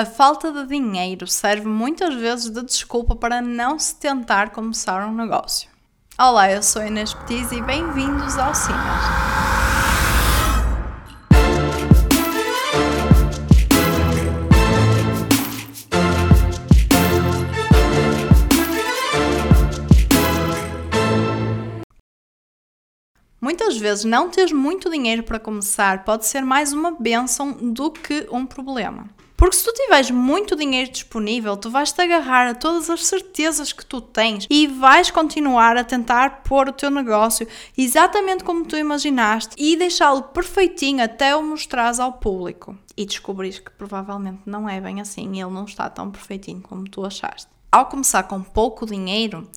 A falta de dinheiro serve muitas vezes de desculpa para não se tentar começar um negócio. Olá, eu sou Inês Petiz e bem-vindos ao Cinas. Muitas vezes não ter muito dinheiro para começar pode ser mais uma benção do que um problema. Porque se tu tiveres muito dinheiro disponível, tu vais te agarrar a todas as certezas que tu tens e vais continuar a tentar pôr o teu negócio exatamente como tu imaginaste e deixá-lo perfeitinho até o mostrares ao público. E descobrires que provavelmente não é bem assim ele não está tão perfeitinho como tu achaste. Ao começar com pouco dinheiro,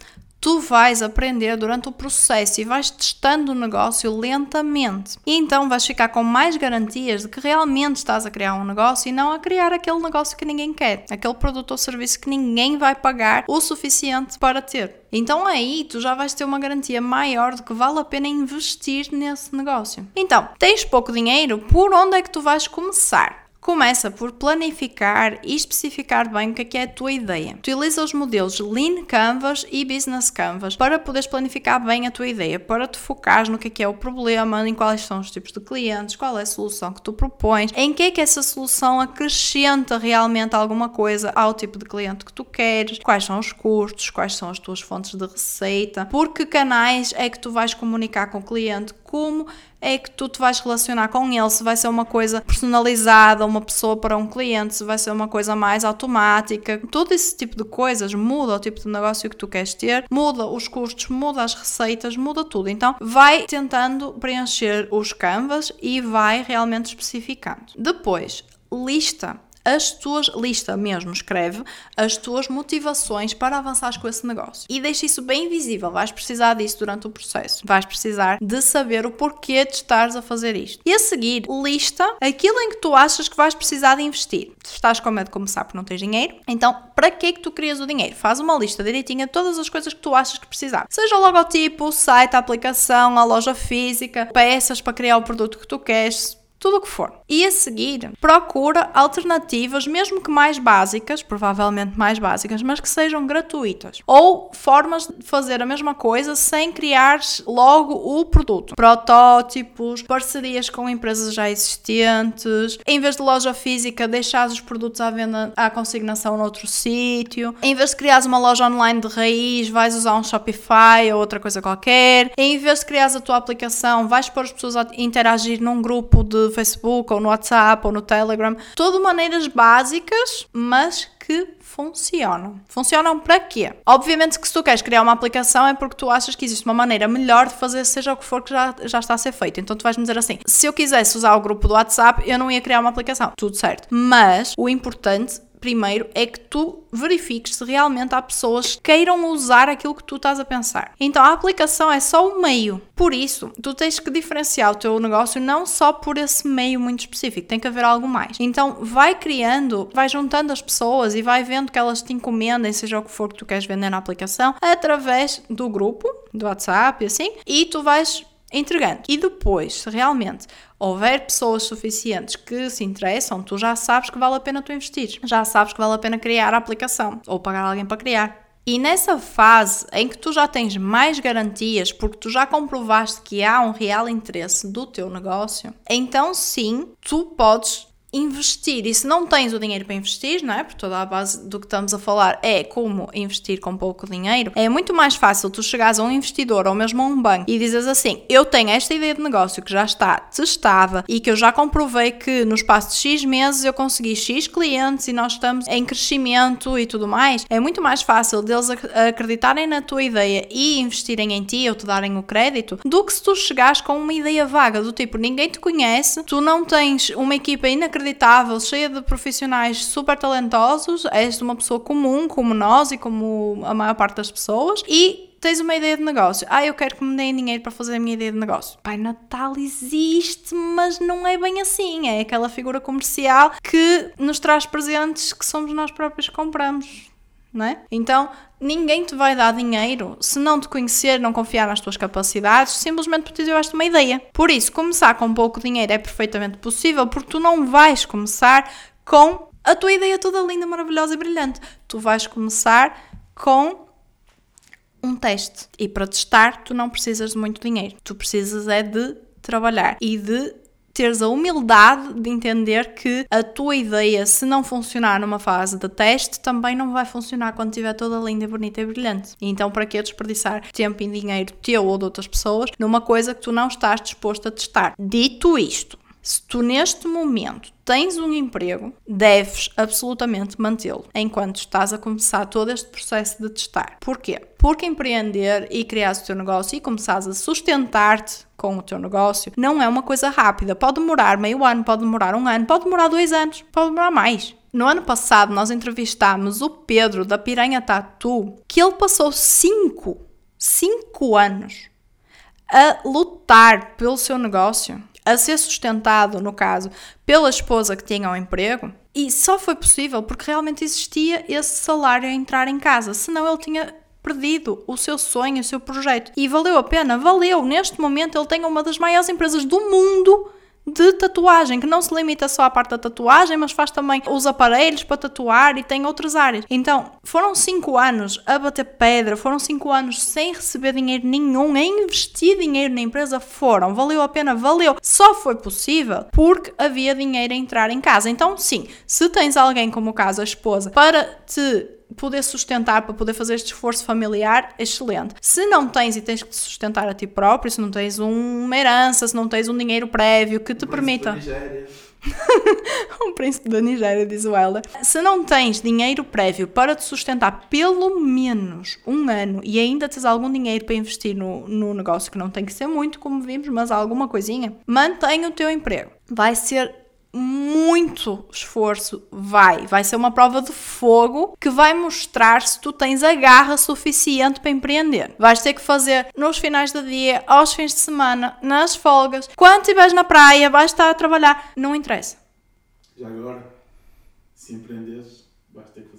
tu vais aprender durante o processo e vais testando o negócio lentamente. E então vais ficar com mais garantias de que realmente estás a criar um negócio e não a criar aquele negócio que ninguém quer, aquele produto ou serviço que ninguém vai pagar o suficiente para ter. Então aí tu já vais ter uma garantia maior de que vale a pena investir nesse negócio. Então, tens pouco dinheiro, por onde é que tu vais começar? Começa por planificar e especificar bem o que é, que é a tua ideia. Utiliza os modelos Lean Canvas e Business Canvas para poderes planificar bem a tua ideia, para te focares no é, que é o problema, em quais são os tipos de clientes, qual é a solução que tu propões, em que é que essa solução acrescenta realmente alguma coisa ao tipo de cliente que tu queres, quais são os custos, quais são as tuas fontes de receita, por que canais é que tu vais comunicar com o cliente, como é que tu te vais relacionar com ele, se vai ser uma coisa personalizada, uma pessoa para um cliente, se vai ser uma coisa mais automática. Todo esse tipo de coisas muda o tipo de negócio que tu queres ter, muda os custos, muda as receitas, muda tudo. Então, vai tentando preencher os canvas e vai realmente especificando. Depois, lista as tuas, lista mesmo, escreve as tuas motivações para avançares com esse negócio. E deixa isso bem visível, vais precisar disso durante o processo. Vais precisar de saber o porquê de estares a fazer isto. E a seguir, lista aquilo em que tu achas que vais precisar de investir. Se estás com medo de começar porque não tens dinheiro, então para que é que tu querias o dinheiro? Faz uma lista direitinha de todas as coisas que tu achas que precisar. Seja o logotipo, o site, a aplicação, a loja física, peças para criar o produto que tu queres, tudo o que for. E a seguir, procura alternativas, mesmo que mais básicas, provavelmente mais básicas, mas que sejam gratuitas. Ou formas de fazer a mesma coisa sem criar logo o produto. Protótipos, parcerias com empresas já existentes, em vez de loja física, deixar os produtos à venda à consignação noutro sítio. Em vez de criar uma loja online de raiz, vais usar um Shopify ou outra coisa qualquer. Em vez de criar a tua aplicação, vais pôr as pessoas a interagir num grupo de Facebook ou no WhatsApp ou no Telegram. Tudo maneiras básicas, mas que funcionam. Funcionam para quê? Obviamente que se tu queres criar uma aplicação é porque tu achas que existe uma maneira melhor de fazer seja o que for que já, já está a ser feito. Então tu vais me dizer assim: se eu quisesse usar o grupo do WhatsApp, eu não ia criar uma aplicação. Tudo certo. Mas o importante primeiro é que tu verifiques se realmente há pessoas que queiram usar aquilo que tu estás a pensar. Então a aplicação é só o meio. Por isso, tu tens que diferenciar o teu negócio não só por esse meio muito específico, tem que haver algo mais. Então vai criando, vai juntando as pessoas e vai vendo que elas te encomendem, seja o que for que tu queres vender na aplicação, através do grupo, do WhatsApp e assim, e tu vais entregando. E depois, se realmente houver pessoas suficientes que se interessam, tu já sabes que vale a pena tu investir. Já sabes que vale a pena criar a aplicação ou pagar alguém para criar. E nessa fase em que tu já tens mais garantias, porque tu já comprovaste que há um real interesse do teu negócio, então sim, tu podes investir. E se não tens o dinheiro para investir, não é? Porque toda a base do que estamos a falar é como investir com pouco dinheiro. É muito mais fácil tu chegares a um investidor ou mesmo a um banco e dizes assim: Eu tenho esta ideia de negócio que já está testada e que eu já comprovei que no espaço de X meses eu consegui X clientes e nós estamos em crescimento e tudo mais. É muito mais fácil deles acreditarem na tua ideia e investirem em ti ou te darem o crédito do que se tu chegares com uma ideia vaga do tipo: ninguém te conhece, tu não tens uma equipa inacreditável inacreditável, cheia de profissionais super talentosos, és uma pessoa comum, como nós e como a maior parte das pessoas, e tens uma ideia de negócio. Ah, eu quero que me deem dinheiro para fazer a minha ideia de negócio. Pai Natal existe, mas não é bem assim. É aquela figura comercial que nos traz presentes que somos nós próprios que compramos. Não é? Então, ninguém te vai dar dinheiro se não te conhecer, não confiar nas tuas capacidades, simplesmente porque te tiveste uma ideia. Por isso, começar com pouco dinheiro é perfeitamente possível, porque tu não vais começar com a tua ideia toda linda, maravilhosa e brilhante. Tu vais começar com um teste. E para testar, tu não precisas de muito dinheiro. Tu precisas é de trabalhar e de teres a humildade de entender que a tua ideia, se não funcionar numa fase de teste, também não vai funcionar quando estiver toda linda, bonita e brilhante. Então, para que desperdiçar tempo e dinheiro teu ou de outras pessoas numa coisa que tu não estás disposto a testar? Dito isto, se tu neste momento tens um emprego, deves absolutamente mantê-lo enquanto estás a começar todo este processo de testar. Porquê? Porque empreender e criar o teu negócio e começares a sustentar-te com o teu negócio não é uma coisa rápida. Pode demorar meio ano, pode demorar um ano, pode demorar dois anos, pode demorar mais. No ano passado, nós entrevistámos o Pedro da Piranha Tatu, que ele passou cinco, cinco anos a lutar pelo seu negócio a ser sustentado, no caso, pela esposa que tinha o um emprego, e só foi possível porque realmente existia esse salário a entrar em casa, senão ele tinha perdido o seu sonho, o seu projeto. E valeu a pena? Valeu! Neste momento ele tem uma das maiores empresas do mundo de tatuagem, que não se limita só à parte da tatuagem, mas faz também os aparelhos para tatuar e tem outras áreas. Então, foram 5 anos a bater pedra, foram 5 anos sem receber dinheiro nenhum, a investir dinheiro na empresa, foram. Valeu a pena? Valeu. Só foi possível porque havia dinheiro a entrar em casa. Então, sim, se tens alguém, como o caso a esposa, para te poder sustentar, para poder fazer este esforço familiar, excelente. Se não tens e tens que te sustentar a ti próprio, se não tens uma herança, se não tens um dinheiro prévio que te permita. um príncipe da Nigéria, diz o Helder. Se não tens dinheiro prévio para te sustentar pelo menos um ano e ainda tens algum dinheiro para investir no, no negócio, que não tem que ser muito, como vimos, mas alguma coisinha, mantenha o teu emprego. Vai ser muito esforço vai. Vai ser uma prova de fogo que vai mostrar se tu tens a garra suficiente para empreender. Vais ter que fazer nos finais do dia, aos fins de semana, nas folgas, quando estiveres na praia, vais estar a trabalhar. Não interessa. Já agora, se empreenderes, vais ter que.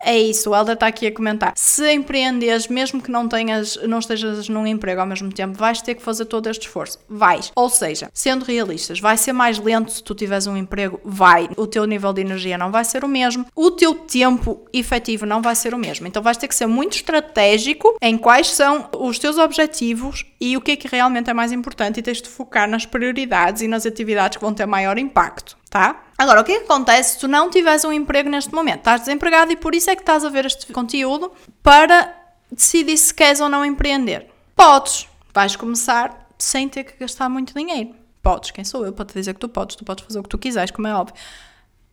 É isso, o Helder está aqui a comentar. Se empreendes, mesmo que não tenhas, não estejas num emprego ao mesmo tempo, vais ter que fazer todo este esforço. Vais. Ou seja, sendo realistas, vai ser mais lento se tu tiveres um emprego? Vai. O teu nível de energia não vai ser o mesmo. O teu tempo efetivo não vai ser o mesmo. Então vais ter que ser muito estratégico em quais são os teus objetivos e o que é que realmente é mais importante e tens de focar nas prioridades e nas atividades que vão ter maior impacto tá? Agora, o que, é que acontece se tu não tiveres um emprego neste momento? Estás desempregado e por isso é que estás a ver este conteúdo para decidir se queres ou não empreender. Podes, vais começar sem ter que gastar muito dinheiro. Podes, quem sou eu para te dizer que tu podes? Tu podes fazer o que tu quiseres, como é óbvio.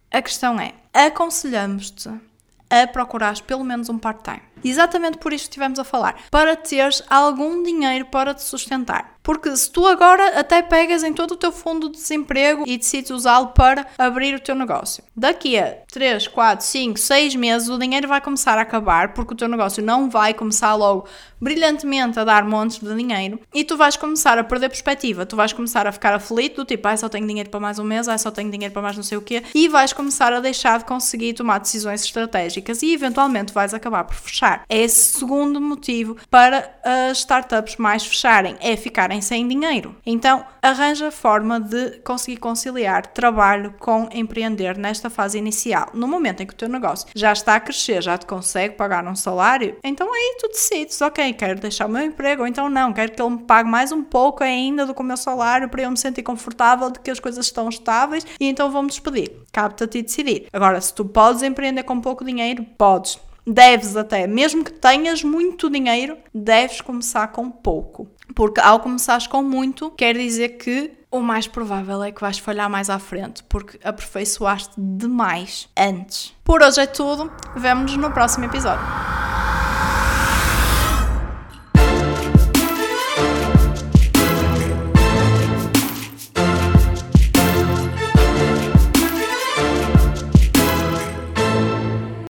A questão é, aconselhamos-te a procurares pelo menos um part-time. Exatamente por isto que estivemos a falar. Para teres algum dinheiro para te sustentar. Porque se tu agora até pegas em todo o teu fundo de desemprego e decides usá-lo para abrir o teu negócio, daqui a 3, 4, 5, 6 meses o dinheiro vai começar a acabar porque o teu negócio não vai começar logo brilhantemente a dar montes de dinheiro e tu vais começar a perder perspectiva, tu vais começar a ficar aflito, do tipo, ai, só tenho dinheiro para mais um mês, ai, só tenho dinheiro para mais não sei o quê, e vais começar a deixar de conseguir tomar decisões estratégicas e eventualmente vais acabar por fechar. É esse segundo motivo para as startups mais fecharem, é ficar ficarem sem dinheiro. Então, arranja forma de conseguir conciliar trabalho com empreender nesta fase inicial. No momento em que o teu negócio já está a crescer, já te consegue pagar um salário, então aí tu decides, ok, quero deixar o meu emprego, ou então não, quero que ele me pague mais um pouco ainda do que o meu salário para eu me sentir confortável de que as coisas estão estáveis e então vou-me despedir. Cabe-te a ti decidir. Agora, se tu podes empreender com pouco dinheiro, podes. Deves até, mesmo que tenhas muito dinheiro, deves começar com pouco. Porque ao começares com muito, quer dizer que o mais provável é que vais falhar mais à frente, porque aperfeiçoaste demais antes. Por hoje é tudo, vemo-nos no próximo episódio.